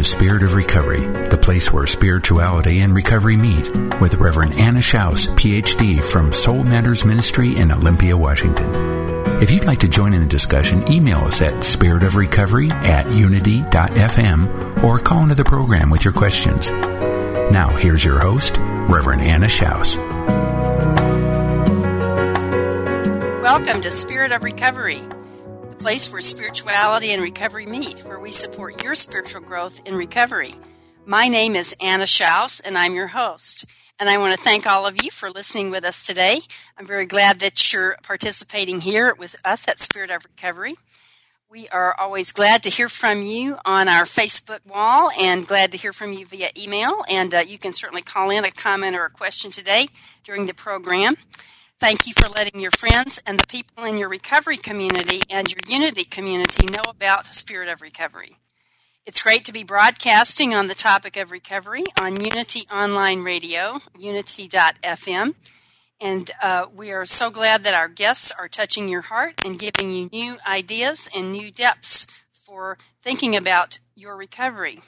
To Spirit of Recovery, the place where spirituality and recovery meet, with Reverend Anna Schaus, PhD from Soul Matters Ministry in Olympia, Washington. If you'd like to join in the discussion, email us at spiritofrecovery at unity.fm or call into the program with your questions. Now, here's your host, Reverend Anna Schaus. Welcome to Spirit of Recovery place where spirituality and recovery meet, where we support your spiritual growth in recovery. My name is Anna Schaus, and I'm your host. And I want to thank all of you for listening with us today. I'm very glad that you're participating here with us at Spirit of Recovery. We are always glad to hear from you on our Facebook wall and glad to hear from you via email. And uh, you can certainly call in a comment or a question today during the program. Thank you for letting your friends and the people in your recovery community and your Unity community know about Spirit of Recovery. It's great to be broadcasting on the topic of recovery on Unity Online Radio, unity.fm. And uh, we are so glad that our guests are touching your heart and giving you new ideas and new depths for thinking about your recovery.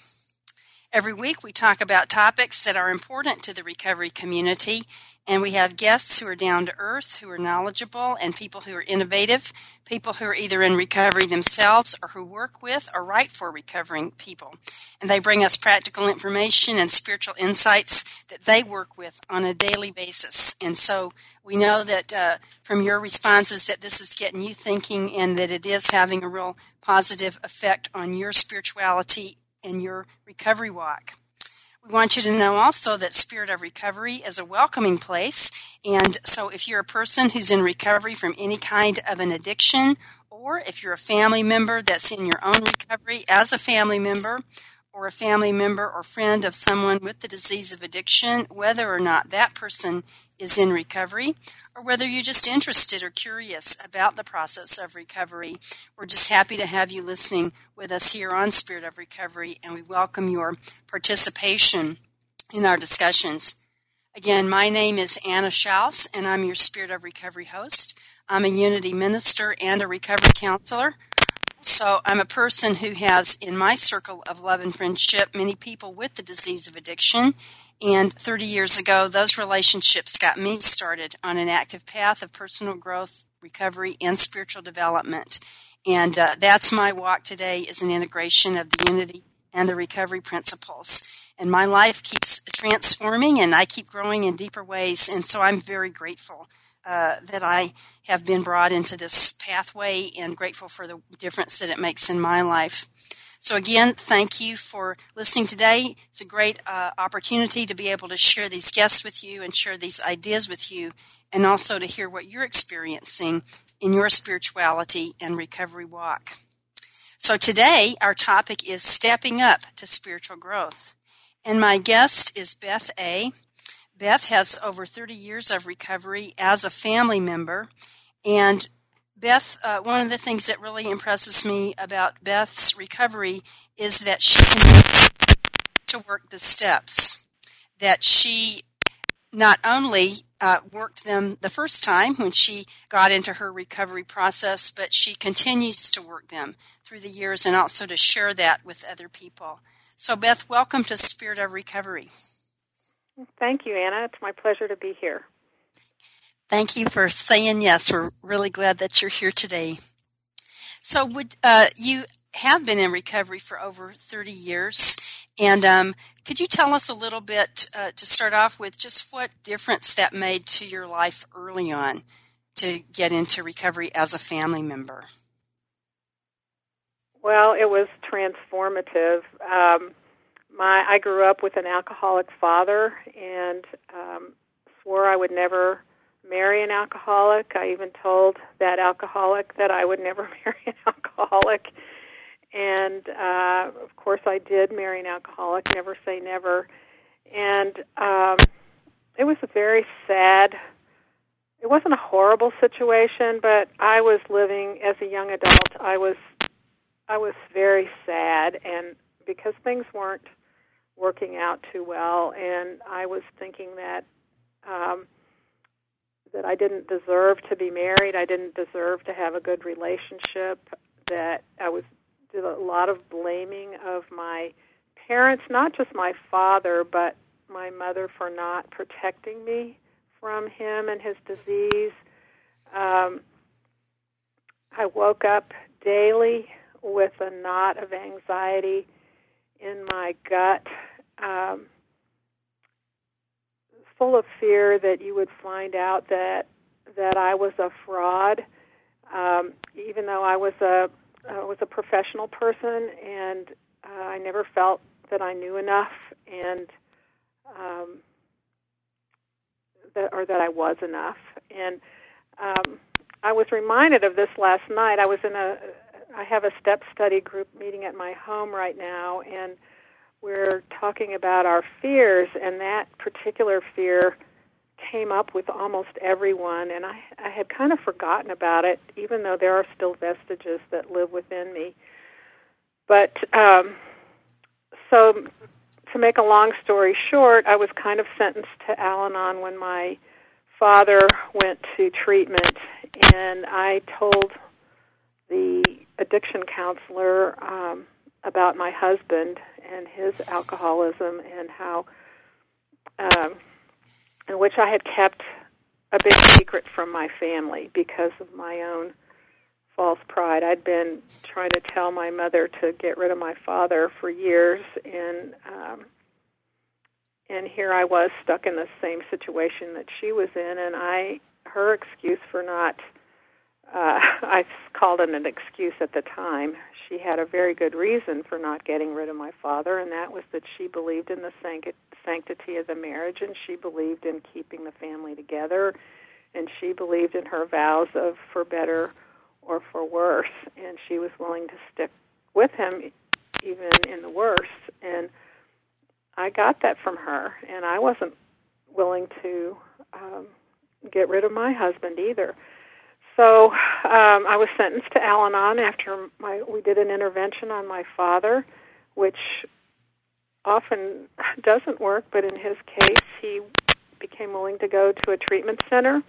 Every week, we talk about topics that are important to the recovery community and we have guests who are down to earth, who are knowledgeable, and people who are innovative, people who are either in recovery themselves or who work with or write for recovering people. And they bring us practical information and spiritual insights that they work with on a daily basis. And so we know that uh, from your responses that this is getting you thinking and that it is having a real positive effect on your spirituality and your recovery walk. We want you to know also that Spirit of Recovery is a welcoming place. And so if you're a person who's in recovery from any kind of an addiction, or if you're a family member that's in your own recovery as a family member, or a family member or friend of someone with the disease of addiction, whether or not that person is in recovery, or whether you're just interested or curious about the process of recovery. We're just happy to have you listening with us here on Spirit of Recovery, and we welcome your participation in our discussions. Again, my name is Anna Schaus, and I'm your Spirit of Recovery host. I'm a Unity minister and a recovery counselor. So I'm a person who has, in my circle of love and friendship, many people with the disease of addiction, and 30 years ago, those relationships got me started on an active path of personal growth, recovery, and spiritual development. And uh, that's my walk today is an integration of the unity and the recovery principles. And my life keeps transforming and I keep growing in deeper ways. And so I'm very grateful uh, that I have been brought into this pathway and grateful for the difference that it makes in my life. So, again, thank you for listening today. It's a great uh, opportunity to be able to share these guests with you and share these ideas with you, and also to hear what you're experiencing in your spirituality and recovery walk. So, today, our topic is stepping up to spiritual growth. And my guest is Beth A. Beth has over 30 years of recovery as a family member, and Beth, uh, one of the things that really impresses me about Beth's recovery is that she continues to work the steps. That she not only uh, worked them the first time when she got into her recovery process, but she continues to work them through the years and also to share that with other people. So, Beth, welcome to Spirit of Recovery. Thank you, Anna. It's my pleasure to be here. Thank you for saying yes. We're really glad that you're here today. So, would uh, you have been in recovery for over 30 years? And um, could you tell us a little bit uh, to start off with just what difference that made to your life early on to get into recovery as a family member? Well, it was transformative. Um, my I grew up with an alcoholic father and um, swore I would never marry an alcoholic. I even told that alcoholic that I would never marry an alcoholic. And uh, of course, I did marry an alcoholic. Never say never. And um, it was a very sad. It wasn't a horrible situation, but I was living as a young adult. I was, I was very sad, and because things weren't working out too well, and I was thinking that um, that I didn't deserve to be married. I didn't deserve to have a good relationship. That I was did a lot of blaming of my parents, not just my father, but my mother for not protecting me from him and his disease. Um, I woke up daily with a knot of anxiety in my gut. Um, full of fear that you would find out that that I was a fraud, um, even though I was a uh, was a professional person, and uh, I never felt that I knew enough, and um, that or that I was enough. And um, I was reminded of this last night. I was in a I have a step study group meeting at my home right now, and we're talking about our fears, and that particular fear came up with almost everyone, and I, I had kind of forgotten about it, even though there are still vestiges that live within me. But um, so, to make a long story short, I was kind of sentenced to Al Anon when my father went to treatment, and I told the addiction counselor um, about my husband and his alcoholism and how, um, in which I had kept a big secret from my family because of my own false pride. I'd been trying to tell my mother to get rid of my father for years, and um, and here I was stuck in the same situation that she was in, and I her excuse for not uh, I called it an excuse at the time. She had a very good reason for not getting rid of my father, and that was that she believed in the sanctity of the marriage, and she believed in keeping the family together, and she believed in her vows of for better or for worse, and she was willing to stick with him even in the worst. And I got that from her, and I wasn't willing to um, get rid of my husband either. So um, I was sentenced to Al-Anon after my we did an intervention on my father, which often doesn't work, but in his case, he became willing to go to a treatment center.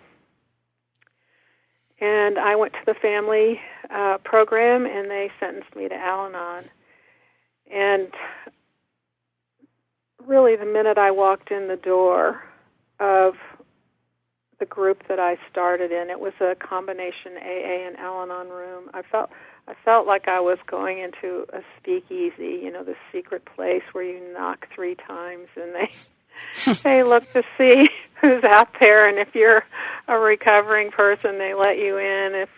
And I went to the family uh, program, and they sentenced me to Al-Anon. And really, the minute I walked in the door of the group that I started in. It was a combination AA and Al-Anon room. I felt I felt like I was going into a speakeasy, you know, the secret place where you knock three times and they they look to see who's out there and if you're a recovering person they let you in. If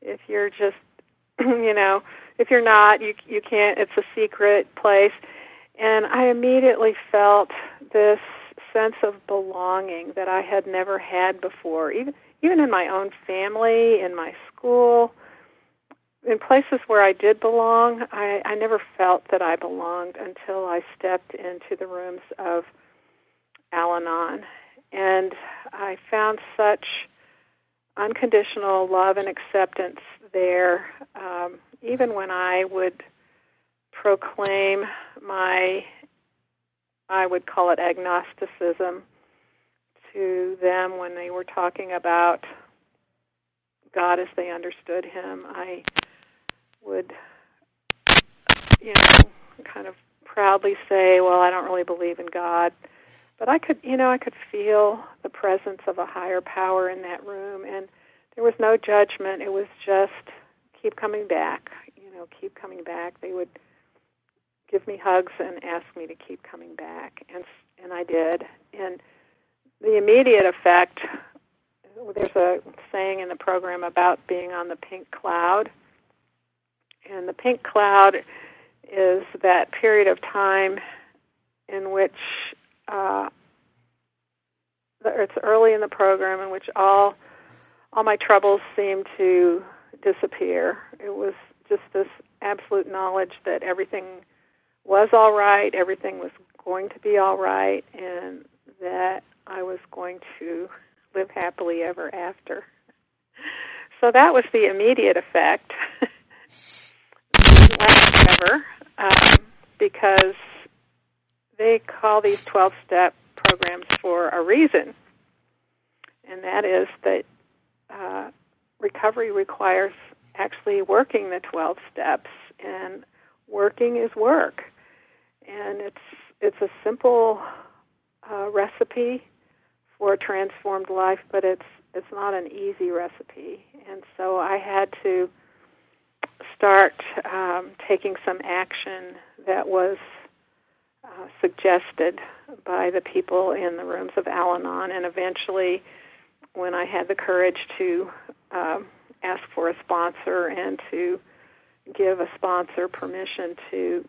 if you're just you know, if you're not, you you can't it's a secret place. And I immediately felt this sense of belonging that I had never had before, even even in my own family, in my school, in places where I did belong. I, I never felt that I belonged until I stepped into the rooms of Al-Anon, and I found such unconditional love and acceptance there. Um, even when I would proclaim my I would call it agnosticism to them when they were talking about God as they understood Him. I would, you know, kind of proudly say, "Well, I don't really believe in God, but I could, you know, I could feel the presence of a higher power in that room, and there was no judgment. It was just keep coming back, you know, keep coming back. They would give me hugs and ask me to keep coming back, and and I did. And the immediate effect, there's a saying in the program about being on the pink cloud, and the pink cloud is that period of time in which uh, it's early in the program in which all all my troubles seemed to disappear. It was just this absolute knowledge that everything was all right, everything was going to be all right, and that I was going to live happily ever after. So that was the immediate effect. Ever, um, because they call these 12 step programs for a reason, and that is that uh, recovery requires actually working the 12 steps, and working is work. And it's, it's a simple uh, recipe for a transformed life, but it's, it's not an easy recipe. And so I had to start um, taking some action that was uh, suggested by the people in the rooms of Al Anon, and eventually, when I had the courage to um, ask for a sponsor and to give a sponsor permission to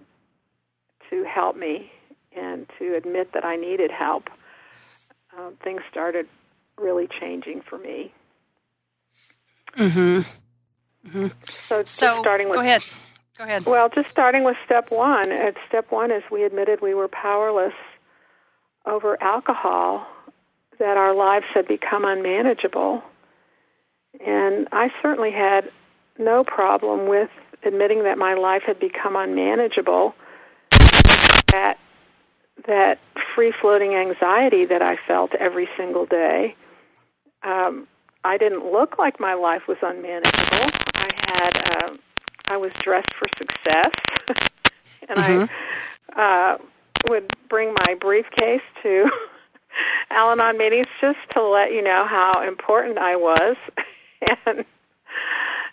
to help me and to admit that I needed help, uh, things started really changing for me. Mm-hmm. mm-hmm. So, so starting with go ahead. Go ahead. Well, just starting with step one. At step one is we admitted we were powerless over alcohol, that our lives had become unmanageable. And I certainly had no problem with admitting that my life had become unmanageable. That that free floating anxiety that I felt every single day. Um, I didn't look like my life was unmanageable. I had uh, I was dressed for success, and mm-hmm. I uh, would bring my briefcase to Al-Anon meetings just to let you know how important I was and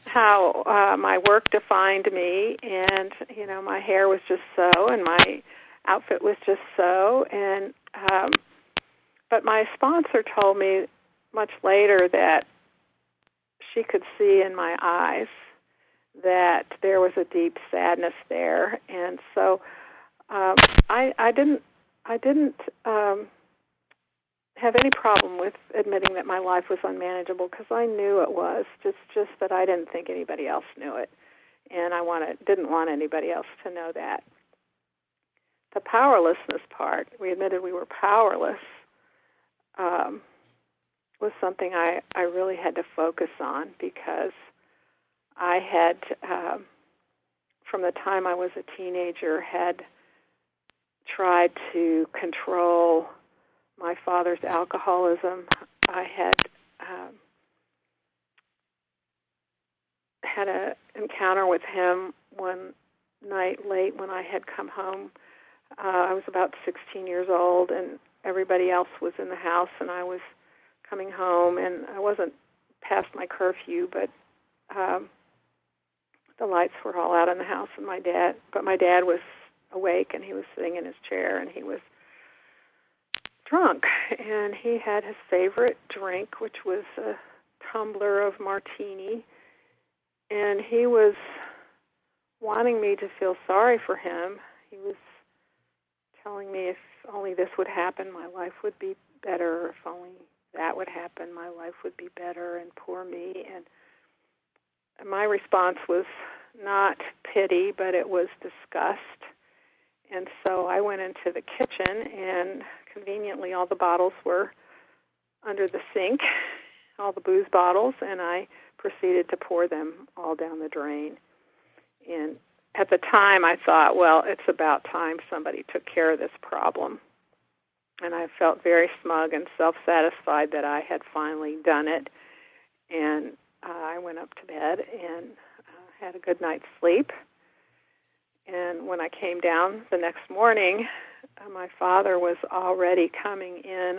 how uh, my work defined me. And you know, my hair was just so, and my outfit was just so. And um, but my sponsor told me much later that she could see in my eyes that there was a deep sadness there, and so um, I, I didn't I didn't um, have any problem with admitting that my life was unmanageable because I knew it was. Just just that I didn't think anybody else knew it, and I wanted didn't want anybody else to know that. The powerlessness part, we admitted we were powerless, um, was something I I really had to focus on because I had, uh, from the time I was a teenager, had tried to control my father's alcoholism. I had um, had an encounter with him one night late when I had come home. Uh, I was about 16 years old, and everybody else was in the house, and I was coming home, and I wasn't past my curfew, but um, the lights were all out in the house and my dad but my dad was awake and he was sitting in his chair and he was drunk and he had his favorite drink which was a tumbler of martini and he was wanting me to feel sorry for him. He was telling me if only this would happen my life would be better if only that would happen my life would be better and poor me and my response was not pity, but it was disgust. And so I went into the kitchen, and conveniently, all the bottles were under the sink, all the booze bottles, and I proceeded to pour them all down the drain. And at the time, I thought, well, it's about time somebody took care of this problem. And I felt very smug and self satisfied that I had finally done it. And uh, I went up to bed and uh, had a good night's sleep. And when I came down the next morning, uh, my father was already coming in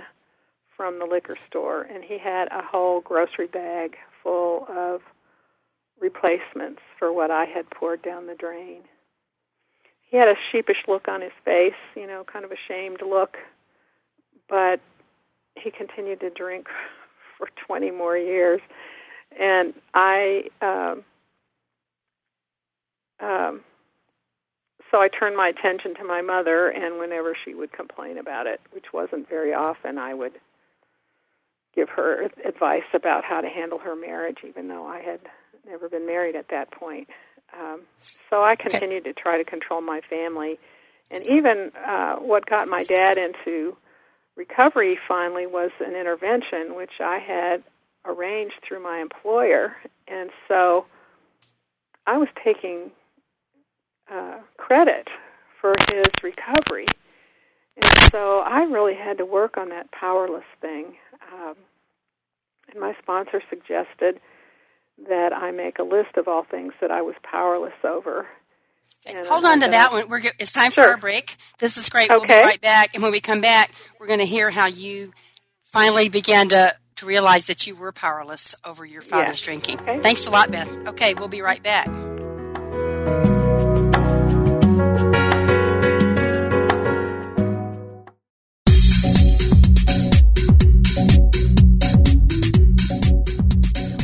from the liquor store, and he had a whole grocery bag full of replacements for what I had poured down the drain. He had a sheepish look on his face, you know, kind of a shamed look, but he continued to drink for 20 more years. And I, um, um, so I turned my attention to my mother, and whenever she would complain about it, which wasn't very often, I would give her advice about how to handle her marriage, even though I had never been married at that point. Um, so I continued okay. to try to control my family. And even uh, what got my dad into recovery finally was an intervention, which I had arranged through my employer. And so I was taking uh, credit for his recovery. And so I really had to work on that powerless thing. Um, and my sponsor suggested that I make a list of all things that I was powerless over. And Hold on to that one. We're it's time sure. for our break. This is great. Okay. We'll be right back. And when we come back, we're going to hear how you finally began to, to realize that you were powerless over your father's yes. drinking. Okay. Thanks a lot, Beth. Okay, we'll be right back.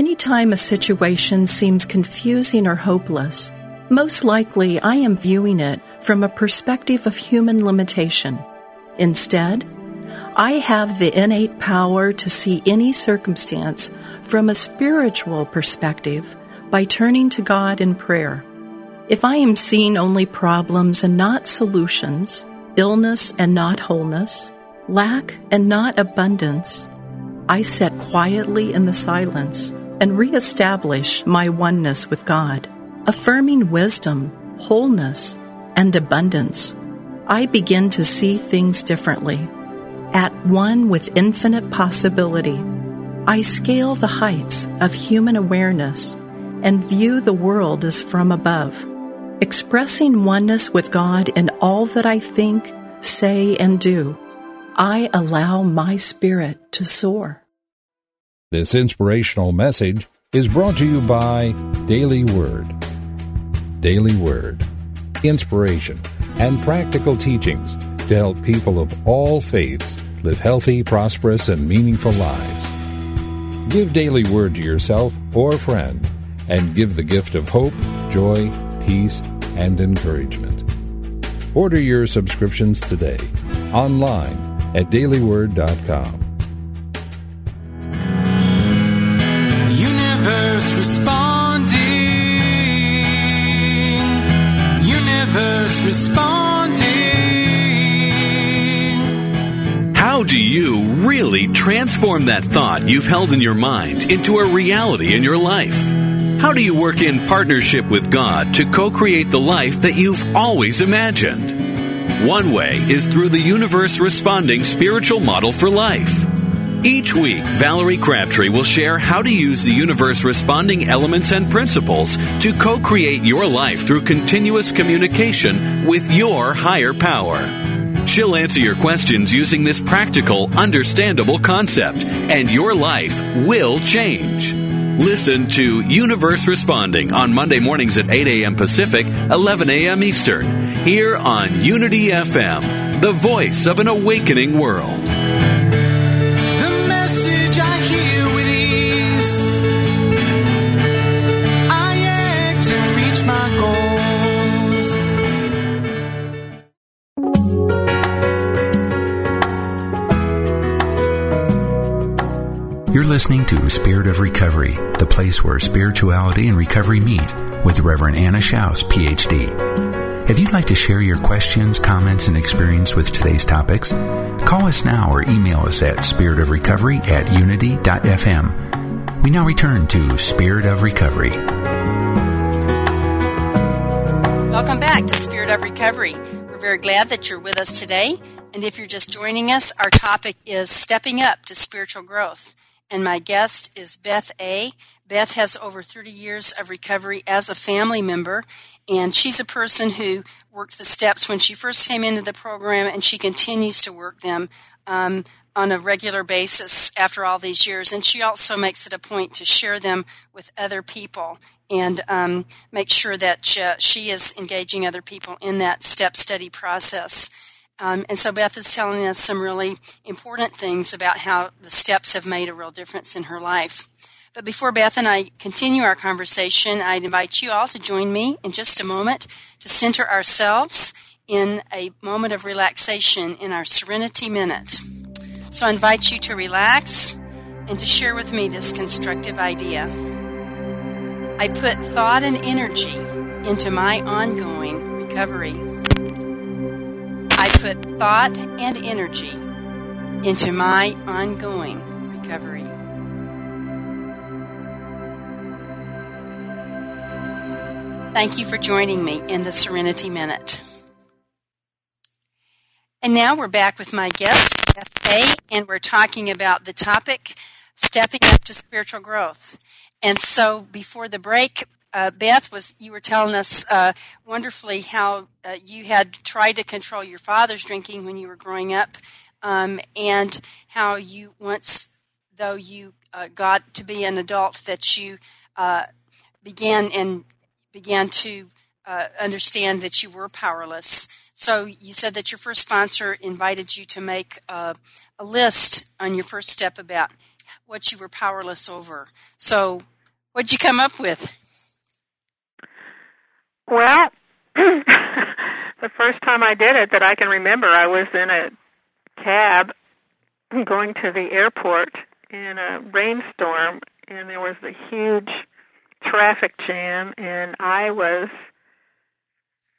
Anytime a situation seems confusing or hopeless, most likely I am viewing it from a perspective of human limitation. Instead, I have the innate power to see any circumstance from a spiritual perspective by turning to God in prayer. If I am seeing only problems and not solutions, illness and not wholeness, lack and not abundance, I sit quietly in the silence and reestablish my oneness with God, affirming wisdom, wholeness, and abundance. I begin to see things differently. At one with infinite possibility, I scale the heights of human awareness and view the world as from above, expressing oneness with God in all that I think, say, and do. I allow my spirit to soar. This inspirational message is brought to you by Daily Word. Daily Word. Inspiration and practical teachings to help people of all faiths live healthy, prosperous, and meaningful lives. Give Daily Word to yourself or a friend and give the gift of hope, joy, peace, and encouragement. Order your subscriptions today online at dailyword.com. Universe responding. Universe responding. How do you really transform that thought you've held in your mind into a reality in your life? How do you work in partnership with God to co create the life that you've always imagined? One way is through the universe responding spiritual model for life. Each week, Valerie Crabtree will share how to use the universe responding elements and principles to co create your life through continuous communication with your higher power. She'll answer your questions using this practical, understandable concept, and your life will change. Listen to Universe Responding on Monday mornings at 8 a.m. Pacific, 11 a.m. Eastern, here on Unity FM, the voice of an awakening world. Listening to Spirit of Recovery, the place where spirituality and recovery meet with Reverend Anna Schaus, PhD. If you'd like to share your questions, comments, and experience with today's topics, call us now or email us at spiritofrecovery at unity.fm. We now return to Spirit of Recovery. Welcome back to Spirit of Recovery. We're very glad that you're with us today. And if you're just joining us, our topic is stepping up to spiritual growth. And my guest is Beth A. Beth has over 30 years of recovery as a family member, and she's a person who worked the steps when she first came into the program, and she continues to work them um, on a regular basis after all these years. And she also makes it a point to share them with other people and um, make sure that she, she, is engaging other people in that step study process. Um, and so Beth is telling us some really important things about how the steps have made a real difference in her life. But before Beth and I continue our conversation, I'd invite you all to join me in just a moment to center ourselves in a moment of relaxation in our Serenity Minute. So I invite you to relax and to share with me this constructive idea. I put thought and energy into my ongoing recovery. I put thought and energy into my ongoing recovery. Thank you for joining me in the Serenity Minute. And now we're back with my guest, Beth A, and we're talking about the topic stepping up to spiritual growth. And so before the break, uh, Beth was you were telling us uh, wonderfully how uh, you had tried to control your father's drinking when you were growing up, um, and how you once, though you uh, got to be an adult, that you uh, began and began to uh, understand that you were powerless. So you said that your first sponsor invited you to make a list on your first step about what you were powerless over. So, what'd you come up with? Well, the first time I did it that I can remember, I was in a cab going to the airport in a rainstorm, and there was a huge traffic jam, and I was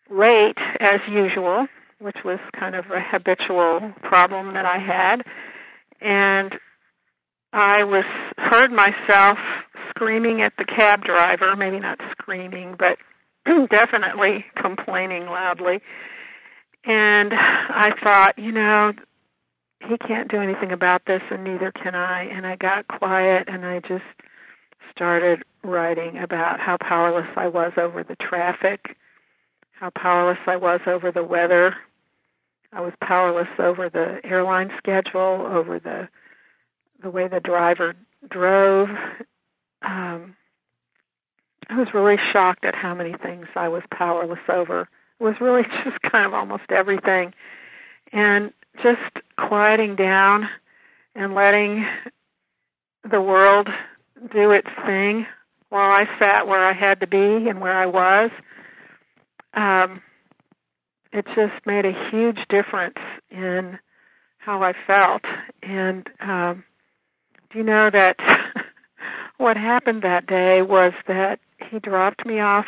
late as usual, which was kind of a habitual problem that I had. And I was heard myself screaming at the cab driver, maybe not screaming, but definitely complaining loudly. And I thought, you know, he can't do anything about this and neither can I. And I got quiet and I just started writing about how powerless I was over the traffic, how powerless I was over the weather. I was powerless over the airline schedule, over the the way the driver drove. Um, I was really shocked at how many things I was powerless over. It was really just kind of almost everything. And just quieting down and letting the world do its thing while I sat where I had to be and where I was. Um, it just made a huge difference in how I felt. And um, do you know that what happened that day was that he dropped me off.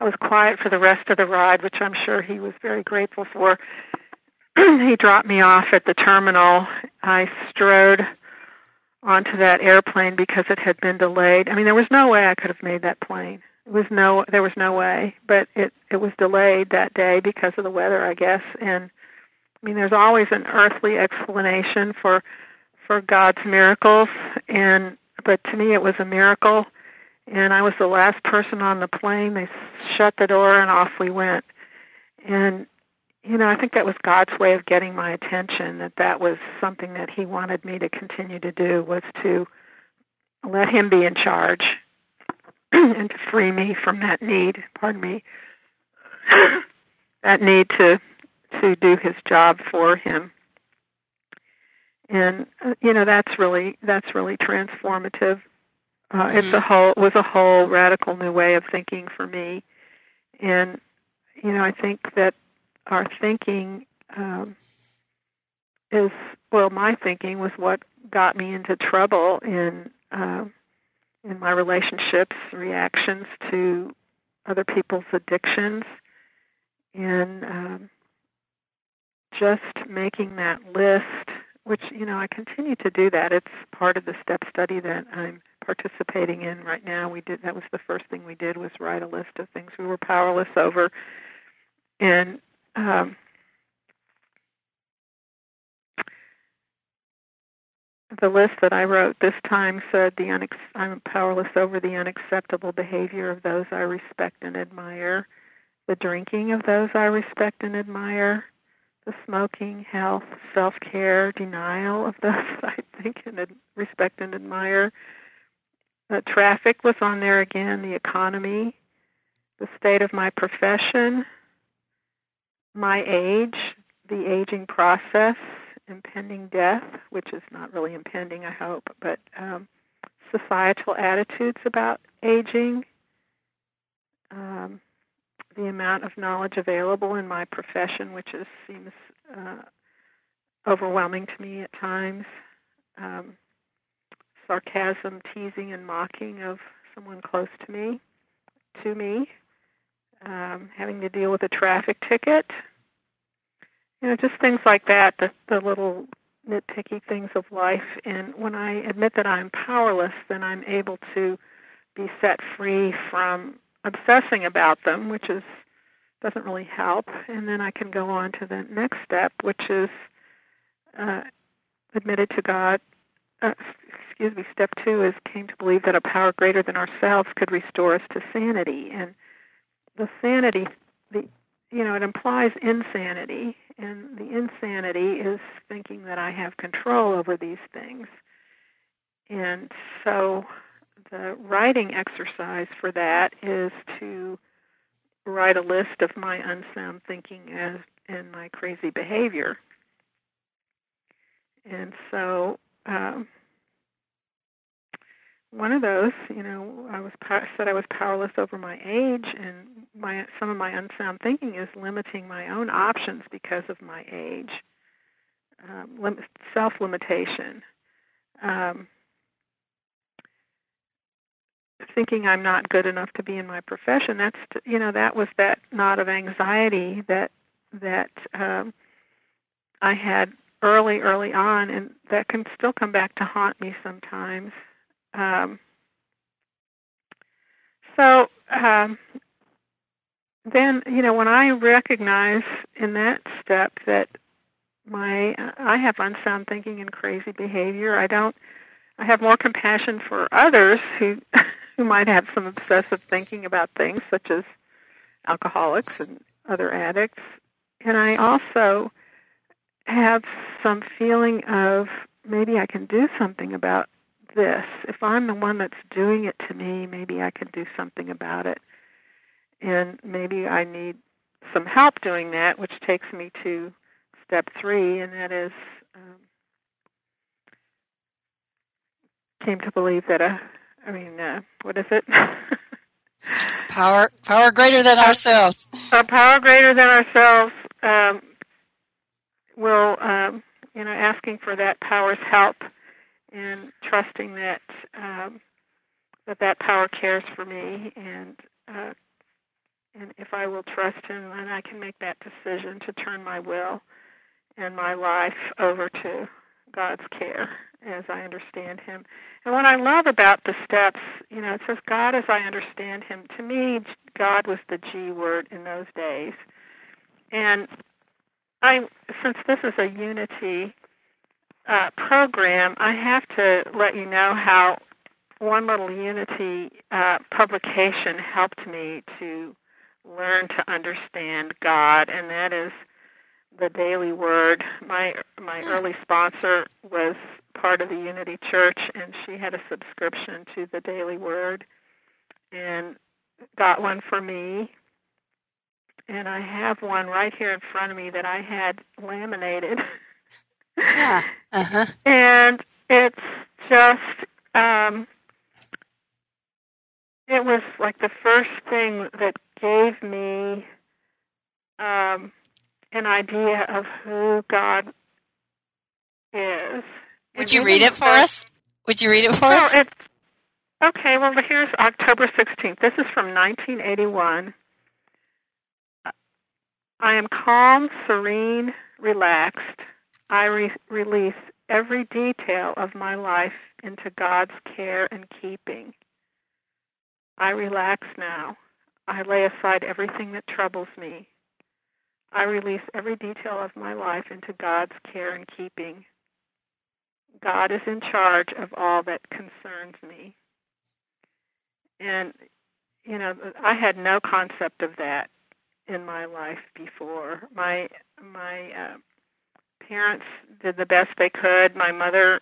I was quiet for the rest of the ride, which I'm sure he was very grateful for. he dropped me off at the terminal. I strode onto that airplane because it had been delayed. I mean, there was no way I could have made that plane. It was no there was no way, but it it was delayed that day because of the weather, I guess. And I mean, there's always an earthly explanation for for God's miracles and but to me it was a miracle and I was the last person on the plane. They shut the door and off we went. And you know, I think that was God's way of getting my attention that that was something that he wanted me to continue to do was to let him be in charge and to free me from that need, pardon me, that need to to do his job for him and uh, you know that's really that's really transformative. Uh, it's a mm-hmm. whole was a whole radical new way of thinking for me, and you know I think that our thinking um, is well, my thinking was what got me into trouble in uh, in my relationships, reactions to other people's addictions, and um, just making that list, which you know I continue to do that. It's part of the step study that I'm participating in right now. We did that was the first thing we did was write a list of things we were powerless over, and um, the list that I wrote this time said the unex- I'm powerless over the unacceptable behavior of those I respect and admire, the drinking of those I respect and admire, the smoking, health, self-care, denial of those I think and respect and admire. The traffic was on there again, the economy, the state of my profession, my age, the aging process, impending death, which is not really impending, I hope, but um, societal attitudes about aging, um, the amount of knowledge available in my profession, which is, seems uh, overwhelming to me at times, um, sarcasm, teasing, and mocking of someone close to me, to me, um, having to deal with a traffic ticket, you know, just things like that, the, the little nitpicky things of life. And when I admit that I'm powerless, then I'm able to be set free from obsessing about them, which is doesn't really help. And then I can go on to the next step, which is uh, admitted to God. Uh, excuse me. Step two is came to believe that a power greater than ourselves could restore us to sanity. And the sanity, the you know, it implies insanity, and the insanity is thinking that I have control over these things. And so the writing exercise for that is to write a list of my unsound thinking as, and my crazy behavior. And so um, one of those, you know, I was said I was powerless over my age, and my some of my unsound thinking is limiting my own options because of my age, um, lim- self limitation, um, thinking I'm not good enough to be in my profession. That's you know that was that knot of anxiety that that um, I had early early on, and that can still come back to haunt me sometimes. Um, so um, then, you know, when I recognize in that step that my I have unsound thinking and crazy behavior, I don't. I have more compassion for others who who might have some obsessive thinking about things, such as alcoholics and other addicts, and I also have some feeling of maybe I can do something about this. If I'm the one that's doing it to me, maybe I can do something about it. And maybe I need some help doing that, which takes me to step three, and that is um, came to believe that a, I mean, uh, what is it? power, power greater than ourselves. A power greater than ourselves um, will, um, you know, asking for that power's help and trusting that um, that that power cares for me, and uh, and if I will trust Him, then I can make that decision to turn my will and my life over to God's care as I understand Him. And what I love about the steps, you know, it says God as I understand Him. To me, God was the G word in those days, and I, since this is a unity uh, program, I have to let you know how one little Unity uh, publication helped me to learn to understand God, and that is the Daily Word. My my early sponsor was part of the Unity Church, and she had a subscription to the Daily Word, and got one for me. And I have one right here in front of me that I had laminated. Yeah. Uh-huh. and it's just um it was like the first thing that gave me um an idea of who God is. Would you read it for us? Would you read it for well, us? It's, okay, well, here's October 16th. This is from 1981. I am calm, serene, relaxed. I re- release every detail of my life into God's care and keeping. I relax now. I lay aside everything that troubles me. I release every detail of my life into God's care and keeping. God is in charge of all that concerns me. And, you know, I had no concept of that in my life before. My my uh, parents did the best they could. My mother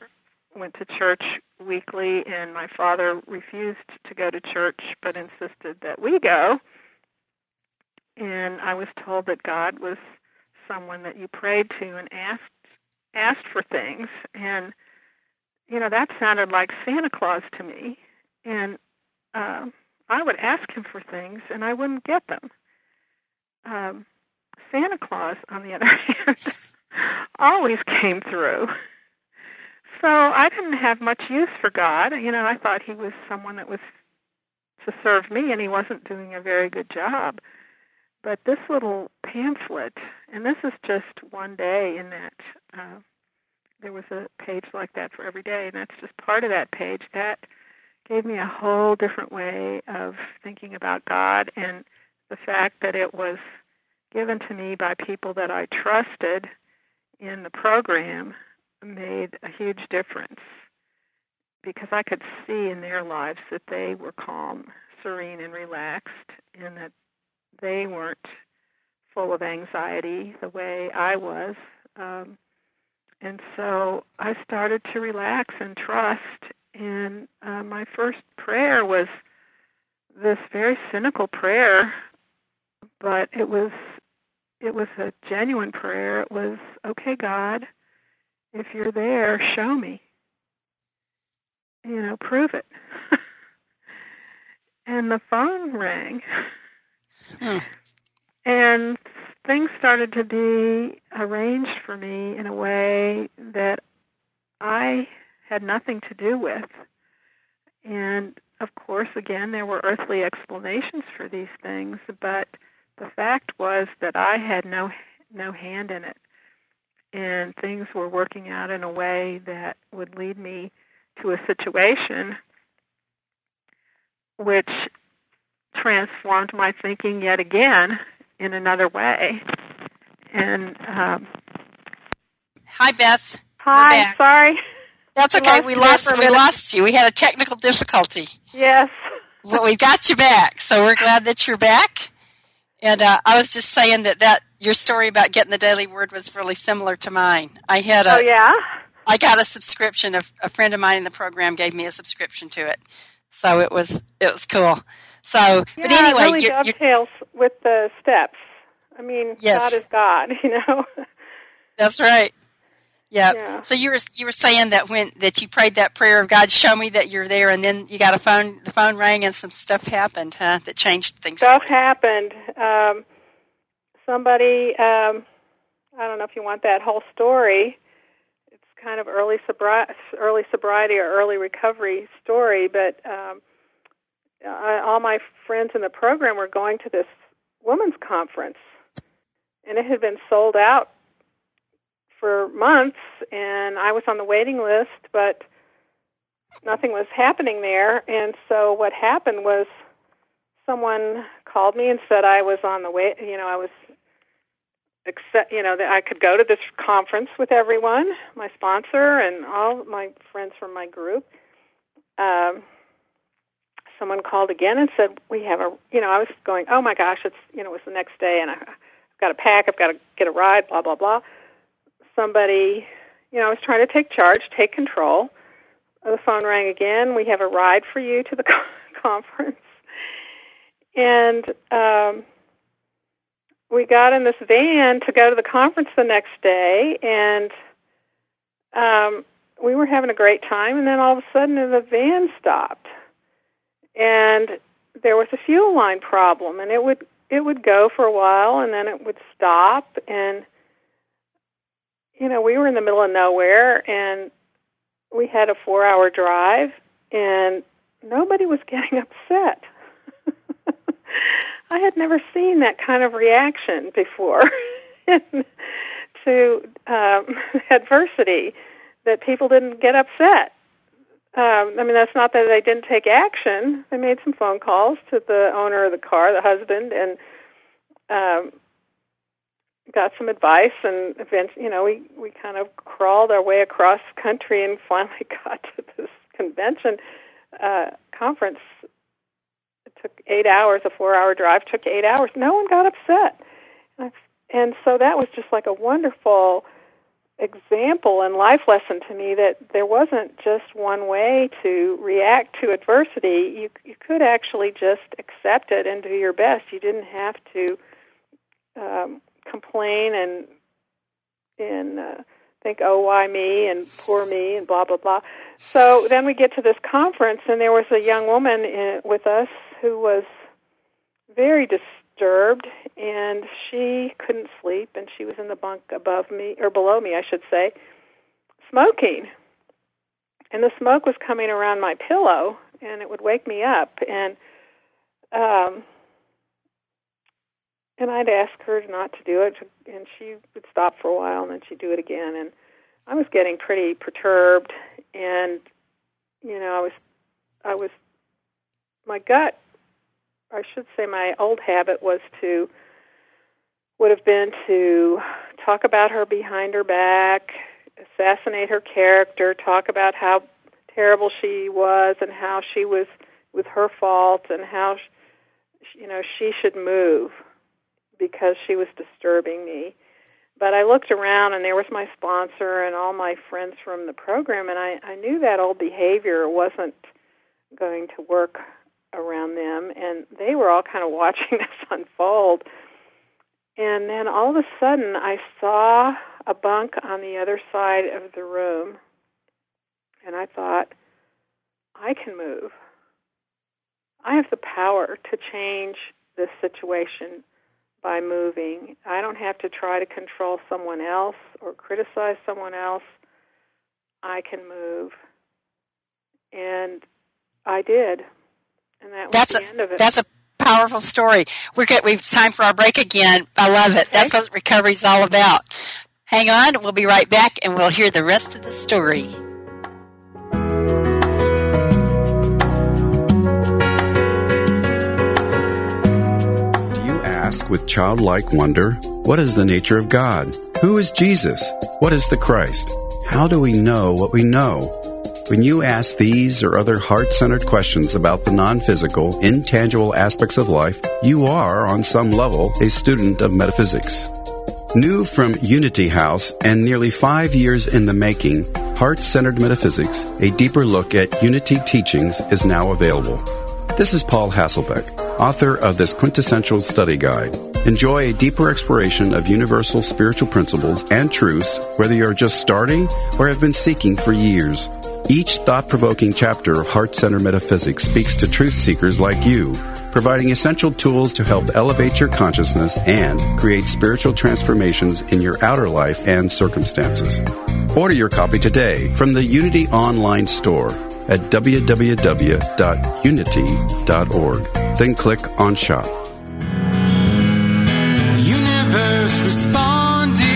went to church weekly, and my father refused to go to church but insisted that we go. And I was told that God was someone that you prayed to and asked asked for things, and you know that sounded like Santa Claus to me. And uh, I would ask him for things, and I wouldn't get them. Um, Santa Claus, on the other hand, always came through. So I didn't have much use for God. You know, I thought he was someone that was to serve me, and he wasn't doing a very good job. But this little pamphlet, and this is just one day in that uh, there was a page like that for every day, and that's just part of that page. That gave me a whole different way of thinking about God and the fact that it was given to me by people that I trusted in the program made a huge difference because I could see in their lives that they were calm, serene, and relaxed, and that they weren't full of anxiety the way I was. Um, and so I started to relax and trust. And uh, my first prayer was this very cynical prayer, but it was it was a genuine prayer. It was, okay, God, if you're there, show me. You know, prove it. and the phone rang. And things started to be arranged for me in a way that I had nothing to do with. And of course, again, there were earthly explanations for these things, but the fact was that I had no no hand in it, and things were working out in a way that would lead me to a situation which transformed my thinking yet again in another way. And um, hi, Beth. Hi. Sorry. That's okay. We lost we lost you. We had a technical difficulty. Yes. So we got you back. So we're glad that you're back. And uh, I was just saying that that your story about getting the daily word was really similar to mine. I had a oh yeah. I got a subscription. A, a friend of mine in the program gave me a subscription to it, so it was it was cool. So, yeah, but anyway, it really you're, dovetails you're, with the steps. I mean, yes. God is God, you know. That's right. Yeah. yeah. So you were you were saying that when that you prayed that prayer of God, show me that you're there, and then you got a phone. The phone rang, and some stuff happened, huh? That changed things. Stuff happened. Um, somebody. Um, I don't know if you want that whole story. It's kind of early sobri- early sobriety or early recovery story, but um, I, all my friends in the program were going to this women's conference, and it had been sold out for months, and I was on the waiting list, but nothing was happening there. And so what happened was someone called me and said I was on the way. You know, I was accept. You know, that I could go to this conference with everyone, my sponsor, and all my friends from my group. Um, someone called again and said we have a. You know, I was going, oh my gosh, it's you know, it was the next day, and I, I've got to pack, I've got to get a ride, blah blah blah somebody, you know, I was trying to take charge, take control. The phone rang again. We have a ride for you to the conference. And um, we got in this van to go to the conference the next day, and um, we were having a great time. And then all of a sudden, the van stopped, and there was a fuel line problem, and it would it would go for a while, and then it would stop, and you know, we were in the middle of nowhere and we had a four hour drive and nobody was getting upset. I had never seen that kind of reaction before to um, adversity. That people didn't get upset. Um, I mean, that's not that they didn't take action. They made some phone calls to the owner of the car, the husband, and um, got some advice. And eventually, you know, we we kind of crawled our way across country and finally got to this convention uh, conference It took eight hours. A four-hour drive took eight hours. No one got upset, and so that was just like a wonderful example and life lesson to me that there wasn't just one way to react to adversity. You you could actually just accept it and do your best. You didn't have to um, complain and and uh, think, oh, why me and poor me and blah blah blah. So then we get to this conference, and there was a young woman in, with us who was very disturbed and she couldn't sleep and she was in the bunk above me or below me I should say smoking. And the smoke was coming around my pillow and it would wake me up and um and I'd ask her not to do it and she would stop for a while and then she'd do it again and I was getting pretty perturbed and you know I was I was my gut I should say my old habit was to would have been to talk about her behind her back, assassinate her character, talk about how terrible she was and how she was with her fault and how you know she should move because she was disturbing me. But I looked around and there was my sponsor and all my friends from the program and I, I knew that old behavior wasn't going to work around them, and they were all kind of watching this unfold. And then all of a sudden, I saw a bunk on the other side of the room, and I thought, I can move. I have the power to change this situation by moving. I don't have to try to control someone else or criticize someone else. I can move. And I did. And that that's the a, end of it. That's a powerful story. We're good. We've time for our break again. I love it. Okay. That's what recovery is all about. Hang on. We'll be right back and we'll hear the rest of the story. Do you ask with childlike wonder, what is the nature of God? Who is Jesus? What is the Christ? How do we know what we know? When you ask these or other heart centered questions about the non physical, intangible aspects of life, you are, on some level, a student of metaphysics. New from Unity House and nearly five years in the making, Heart Centered Metaphysics, a deeper look at Unity teachings, is now available. This is Paul Hasselbeck, author of this quintessential study guide. Enjoy a deeper exploration of universal spiritual principles and truths, whether you're just starting or have been seeking for years. Each thought provoking chapter of Heart Center Metaphysics speaks to truth seekers like you, providing essential tools to help elevate your consciousness and create spiritual transformations in your outer life and circumstances. Order your copy today from the Unity Online Store at www.unity.org. Then click on Shop. Universe responding.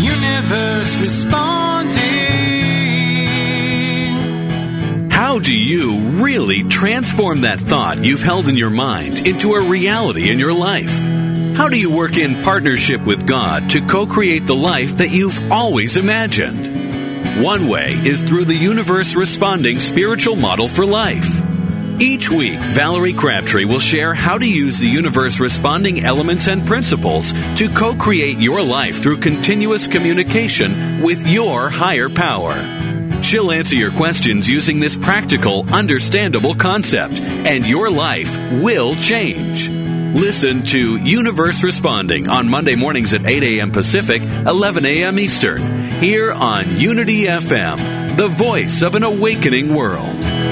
Universe responding. How do you really transform that thought you've held in your mind into a reality in your life? How do you work in partnership with God to co create the life that you've always imagined? One way is through the universe responding spiritual model for life. Each week, Valerie Crabtree will share how to use the universe responding elements and principles to co create your life through continuous communication with your higher power. She'll answer your questions using this practical, understandable concept, and your life will change. Listen to Universe Responding on Monday mornings at 8 a.m. Pacific, 11 a.m. Eastern, here on Unity FM, the voice of an awakening world.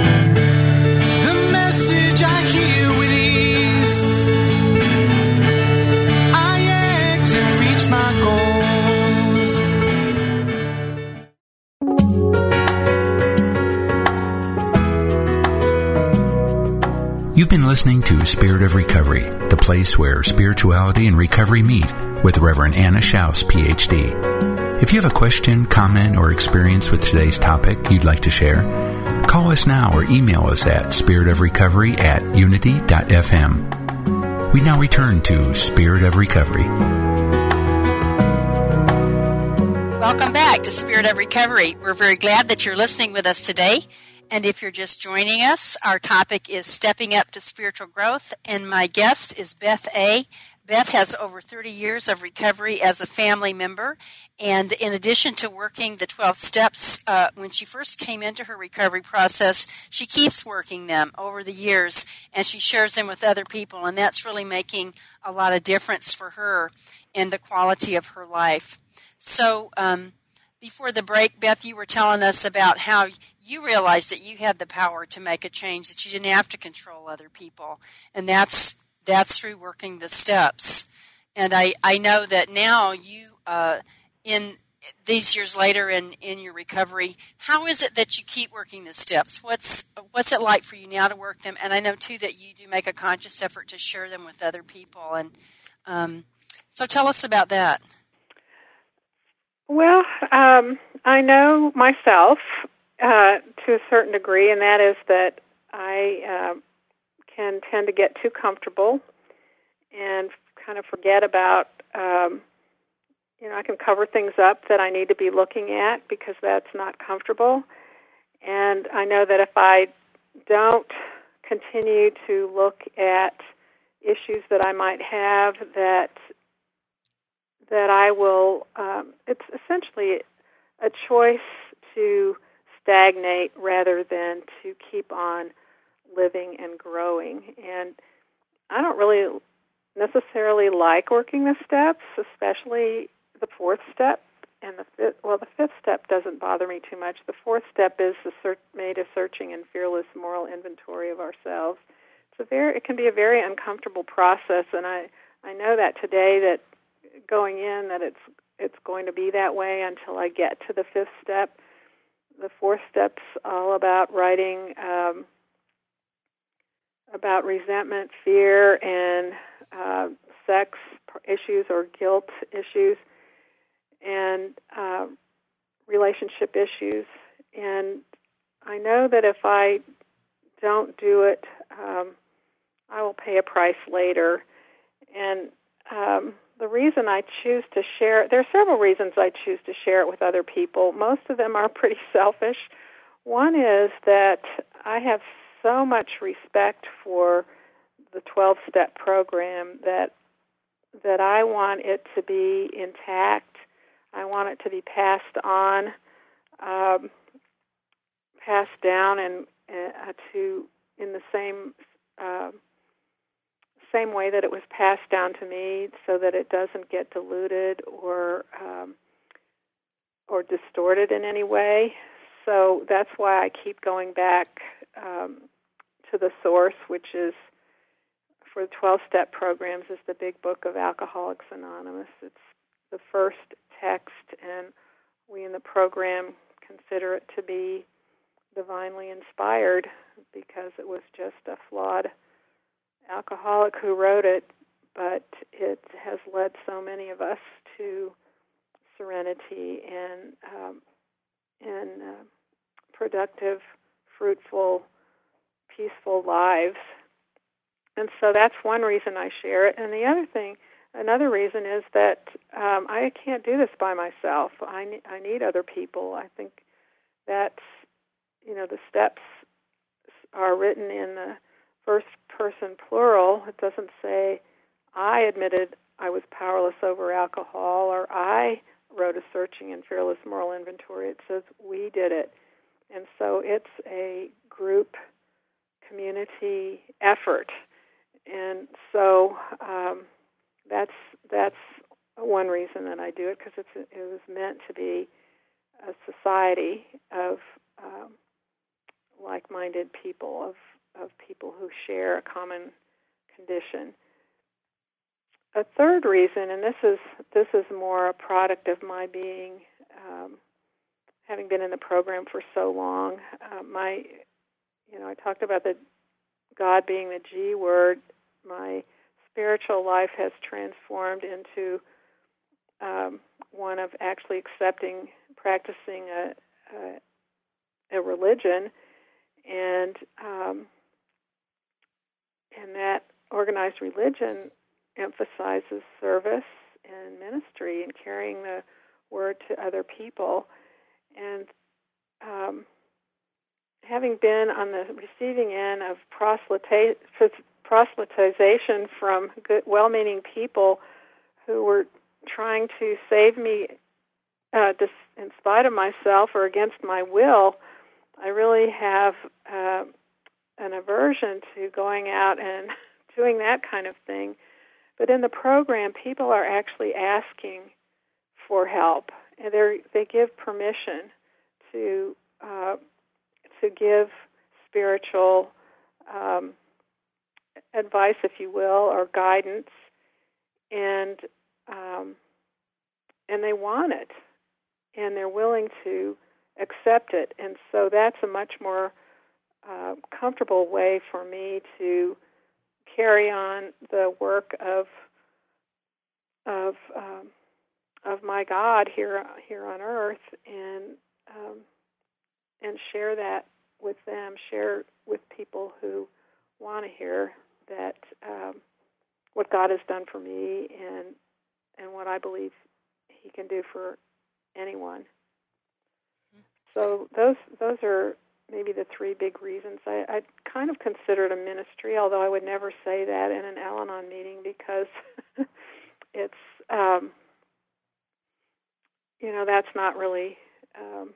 Listening to Spirit of Recovery, the place where spirituality and recovery meet with Reverend Anna Schaus, PhD. If you have a question, comment, or experience with today's topic you'd like to share, call us now or email us at spiritofrecovery at unity.fm. We now return to Spirit of Recovery. Welcome back to Spirit of Recovery. We're very glad that you're listening with us today. And if you're just joining us, our topic is stepping up to spiritual growth, and my guest is Beth A. Beth has over 30 years of recovery as a family member, and in addition to working the 12 steps uh, when she first came into her recovery process, she keeps working them over the years, and she shares them with other people, and that's really making a lot of difference for her in the quality of her life. So, um, before the break, Beth, you were telling us about how you realized that you had the power to make a change, that you didn't have to control other people, and that's that's through working the steps. And I I know that now you uh, in these years later in in your recovery, how is it that you keep working the steps? What's what's it like for you now to work them? And I know too that you do make a conscious effort to share them with other people. And um, so tell us about that. Well, um, I know myself uh, to a certain degree, and that is that I uh, can tend to get too comfortable and kind of forget about, um, you know, I can cover things up that I need to be looking at because that's not comfortable. And I know that if I don't continue to look at issues that I might have, that that I will. Um, it's essentially a choice to stagnate rather than to keep on living and growing. And I don't really necessarily like working the steps, especially the fourth step and the fifth. Well, the fifth step doesn't bother me too much. The fourth step is the search, made a searching and fearless moral inventory of ourselves. It's a very, it can be a very uncomfortable process, and I I know that today that going in that it's it's going to be that way until I get to the fifth step the fourth step's all about writing um, about resentment, fear, and uh, sex issues or guilt issues, and uh, relationship issues. And I know that if I don't do it, um, I will pay a price later. And um, the reason I choose to share there are several reasons I choose to share it with other people. Most of them are pretty selfish. One is that I have so much respect for the 12 step program that that I want it to be intact. I want it to be passed on, um, passed down, and uh, to in the same uh, same way that it was passed down to me so that it doesn't get diluted or um, or distorted in any way. So that's why I keep going back um, to the source, which is for the 12 step programs, is the big book of Alcoholics Anonymous. It's the first text, and we in the program consider it to be divinely inspired because it was just a flawed alcoholic who wrote it, but it has led so many of us to serenity and um, and uh, productive, fruitful, peaceful lives. And so that's one reason I share it. And the other thing, another reason is that um, I can't do this by myself. I ne- I need other people. I think that's you know the steps are written in the first person plural. It doesn't say, I admitted I was powerless over alcohol or I wrote a searching and fearless moral inventory. It says we did it. And so it's a group community effort. And so um, that's that's one reason that I do it because it was meant to be a society of um, like-minded people of of people who share a common condition. A third reason, and this is this is more a product of my being, um, having been in the program for so long. Uh, my, you know, I talked about the God being the G word, my spiritual life has transformed into um, one of actually accepting, practicing a, a, a religion, and um, and that organized religion emphasizes service and ministry and carrying the word to other people. And um, having been on the receiving end of proselytization from good, well-meaning people who were trying to save me uh, in spite of myself or against my will, I really have uh, an aversion to going out and doing that kind of thing. But in the program, people are actually asking for help, and they they give permission to uh, to give spiritual um, advice, if you will, or guidance, and um, and they want it, and they're willing to accept it, and so that's a much more uh, comfortable way for me to carry on the work of of um, of my God here here on earth, and um, and share that with them, share with people who want to hear that um, what God has done for me and and what I believe He can do for anyone. So those those are maybe the three big reasons. I, I kind of consider it a ministry, although I would never say that in an Al-Anon meeting because it's um, you know that's not really um,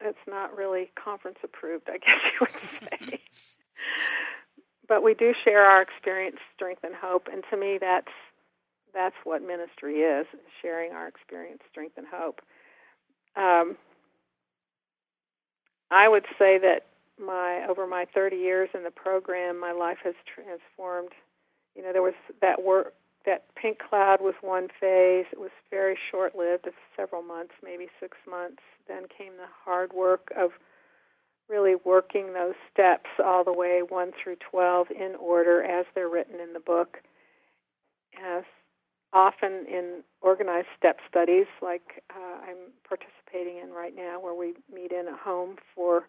it's not really conference approved, I guess you would say. but we do share our experience, strength, and hope, and to me, that's that's what ministry is: sharing our experience, strength, and hope. Um, I would say that my over my 30 years in the program, my life has transformed. You know, there was that work that pink cloud was one phase. It was very short lived, several months, maybe six months. Then came the hard work of really working those steps all the way 1 through 12 in order as they're written in the book. As often in organized step studies, like uh, I'm participating in right now, where we meet in a home for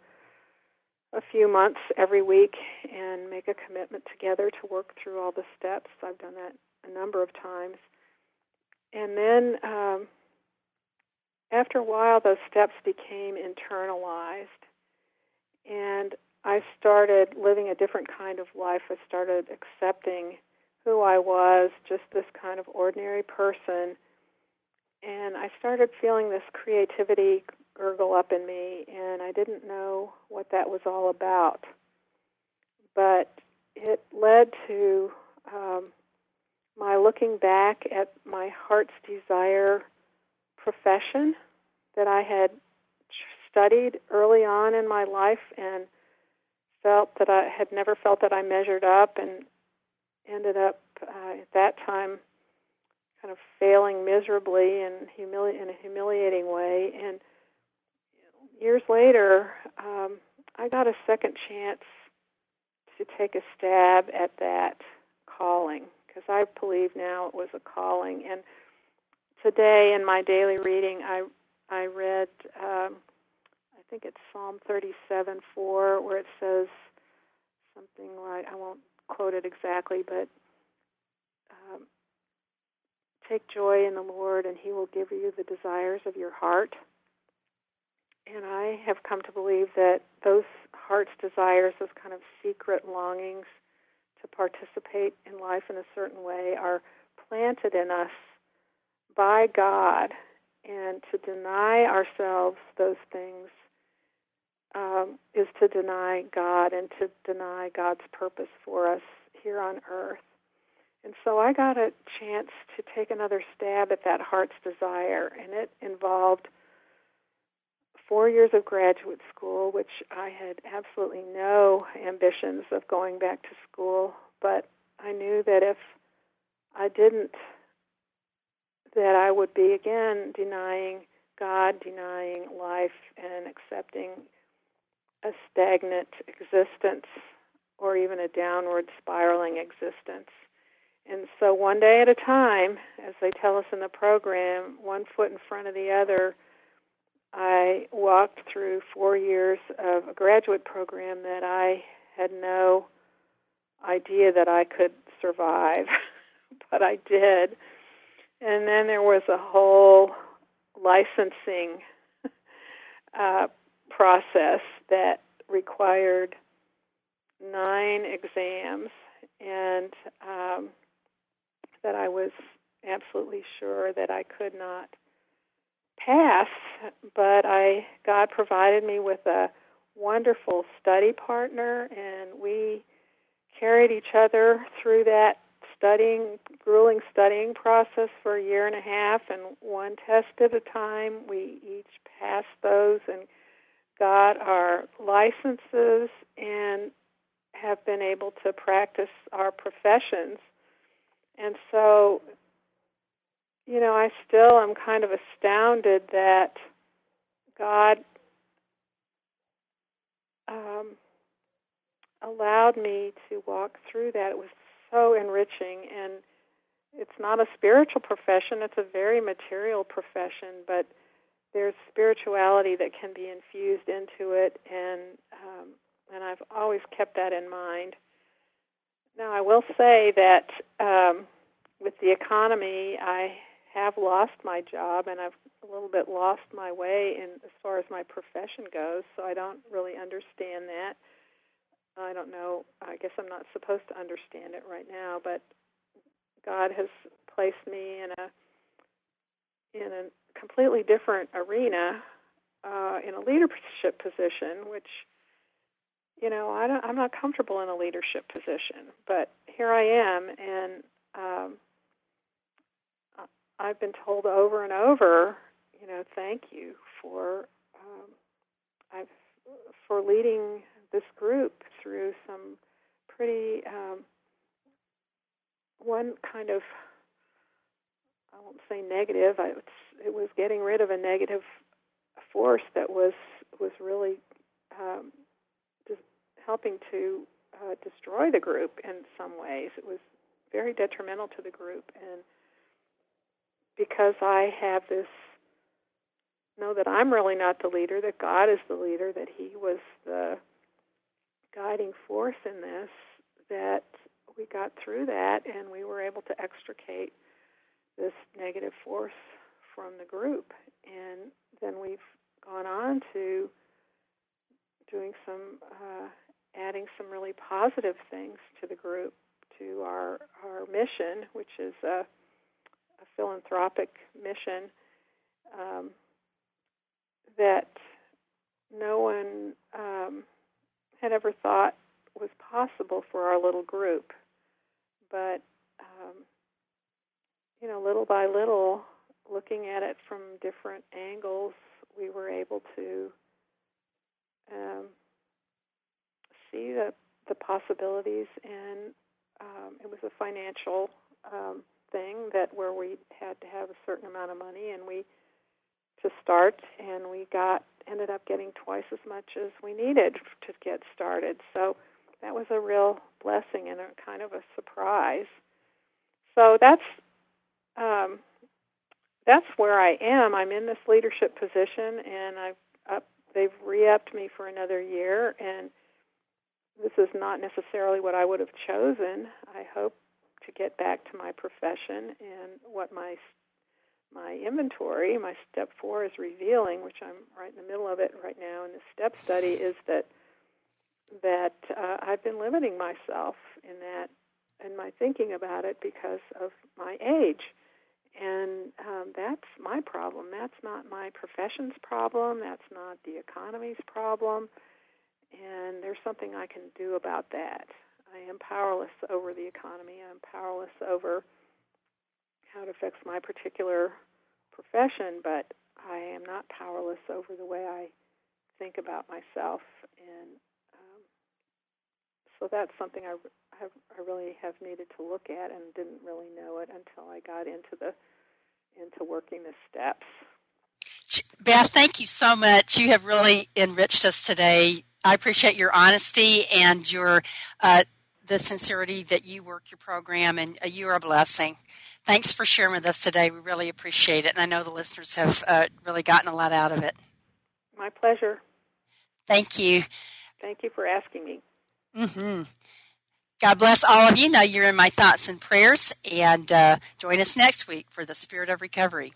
a few months every week and make a commitment together to work through all the steps. I've done that a number of times. And then um, after a while, those steps became internalized. And I started living a different kind of life. I started accepting who I was, just this kind of ordinary person. And I started feeling this creativity gurgle up in me, and I didn't know what that was all about. But it led to um, my looking back at my heart's desire profession that I had studied early on in my life and felt that I had never felt that I measured up and ended up uh, at that time kind of failing miserably and humili- in a humiliating way. And years later, um, I got a second chance to take a stab at that calling because I believe now it was a calling. And today in my daily reading, I I read um, I think it's Psalm 37 4 where it says something like I won't quote it exactly, but um, take joy in the Lord, and He will give you the desires of your heart. And I have come to believe that those heart's desires, those kind of secret longings to participate in life in a certain way are planted in us by God, and to deny ourselves those things um, is to deny God and to deny God's purpose for us here on earth. And so I got a chance to take another stab at that heart's desire, and it involved four years of graduate school, which I had absolutely no ambitions of going back to school, but I knew that if I didn't, that I would be again denying God, denying life, and accepting a stagnant existence or even a downward spiraling existence. And so, one day at a time, as they tell us in the program, one foot in front of the other, I walked through four years of a graduate program that I had no idea that I could survive, but I did. And then there was a whole licensing uh, process that required nine exams, and um, that I was absolutely sure that I could not pass. But I God provided me with a wonderful study partner, and we carried each other through that studying, grueling studying process for a year and a half, and one test at a time. We each passed those and got our licenses and have been able to practice our professions. And so, you know, I still am kind of astounded that God um, allowed me to walk through that. It was so enriching and it's not a spiritual profession, it's a very material profession, but there's spirituality that can be infused into it and um, and I've always kept that in mind. Now, I will say that um, with the economy, I have lost my job and I've a little bit lost my way in as far as my profession goes, so I don't really understand that. I don't know. I guess I'm not supposed to understand it right now, but God has placed me in a in a completely different arena, uh, in a leadership position, which you know I don't, I'm not comfortable in a leadership position, but here I am, and um, I've been told over and over, you know, thank you for um, I've for leading this group through some pretty um, one kind of I won't say negative. I, it was getting rid of a negative force that was was really um, just helping to uh, destroy the group in some ways. It was very detrimental to the group, and because I have this know that I'm really not the leader, that God is the leader, that He was the guiding force in this that we got through that and we were able to extricate this negative force from the group. And then we've gone on to doing some, uh, adding some really positive things to the group, to our, our mission, which is a, a philanthropic mission um, that no one um, had ever thought was possible for our little group. But, um, you know, little by little, looking at it from different angles, we were able to um, see the, the possibilities. And um, it was a financial um, thing that where we had to have a certain amount of money, and we to start, and we got ended up getting twice as much as we needed to get started. So that was a real blessing and a kind of a surprise. So that's um, that's where I am. I'm in this leadership position, and I've up, they've re-upped me for another year, and this is not necessarily what I would have chosen. I hope to get back to my profession and what my my inventory, my step four is revealing, which I'm right in the middle of it right now in the step study, is that that uh, I've been limiting myself in that in my thinking about it because of my age, and um, that's my problem. That's not my profession's problem. That's not the economy's problem, and there's something I can do about that. I am powerless over the economy. I'm powerless over how it affects my particular profession, but I am not powerless over the way I think about myself, and um, so that's something I have I really have needed to look at and didn't really know it until I got into the into working the steps. Beth, thank you so much. You have really enriched us today I appreciate your honesty and your uh, the sincerity that you work your program, and uh, you are a blessing. Thanks for sharing with us today. We really appreciate it, and I know the listeners have uh, really gotten a lot out of it. My pleasure. Thank you. Thank you for asking me. Mm-hmm. God bless all of you. Now you're in my thoughts and prayers, and uh, join us next week for the Spirit of Recovery.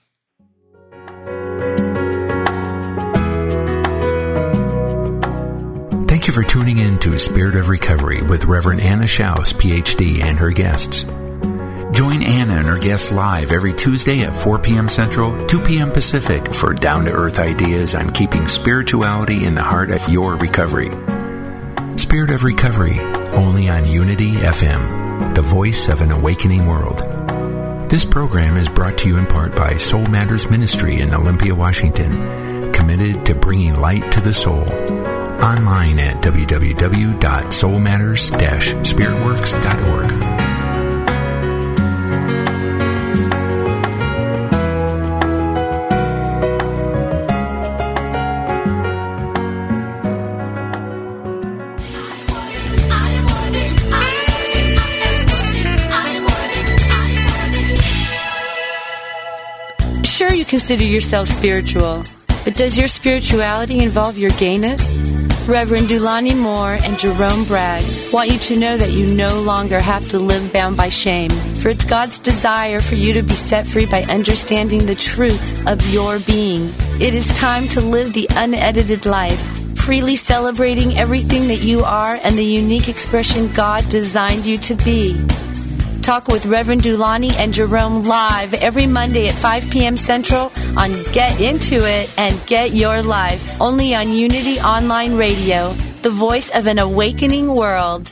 Thank you for tuning in to Spirit of Recovery with Reverend Anna Schaus, PhD, and her guests. Join Anna and her guests live every Tuesday at 4 p.m. Central, 2 p.m. Pacific for down to earth ideas on keeping spirituality in the heart of your recovery. Spirit of Recovery, only on Unity FM, the voice of an awakening world. This program is brought to you in part by Soul Matters Ministry in Olympia, Washington, committed to bringing light to the soul. Online at www.soulmatters-spiritworks.org. you consider yourself spiritual, but does your spirituality involve your gayness? Reverend Dulani Moore and Jerome Braggs want you to know that you no longer have to live bound by shame, for it's God's desire for you to be set free by understanding the truth of your being. It is time to live the unedited life, freely celebrating everything that you are and the unique expression God designed you to be. Talk with Reverend Dulani and Jerome live every Monday at 5 p.m. Central on Get Into It and Get Your Life, only on Unity Online Radio, the voice of an awakening world.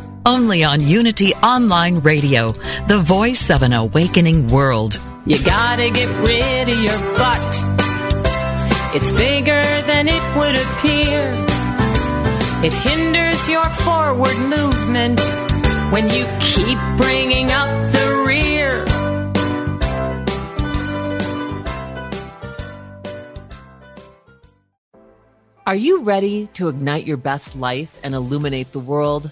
only on Unity Online Radio, the voice of an awakening world. You gotta get rid of your butt. It's bigger than it would appear. It hinders your forward movement when you keep bringing up the rear. Are you ready to ignite your best life and illuminate the world?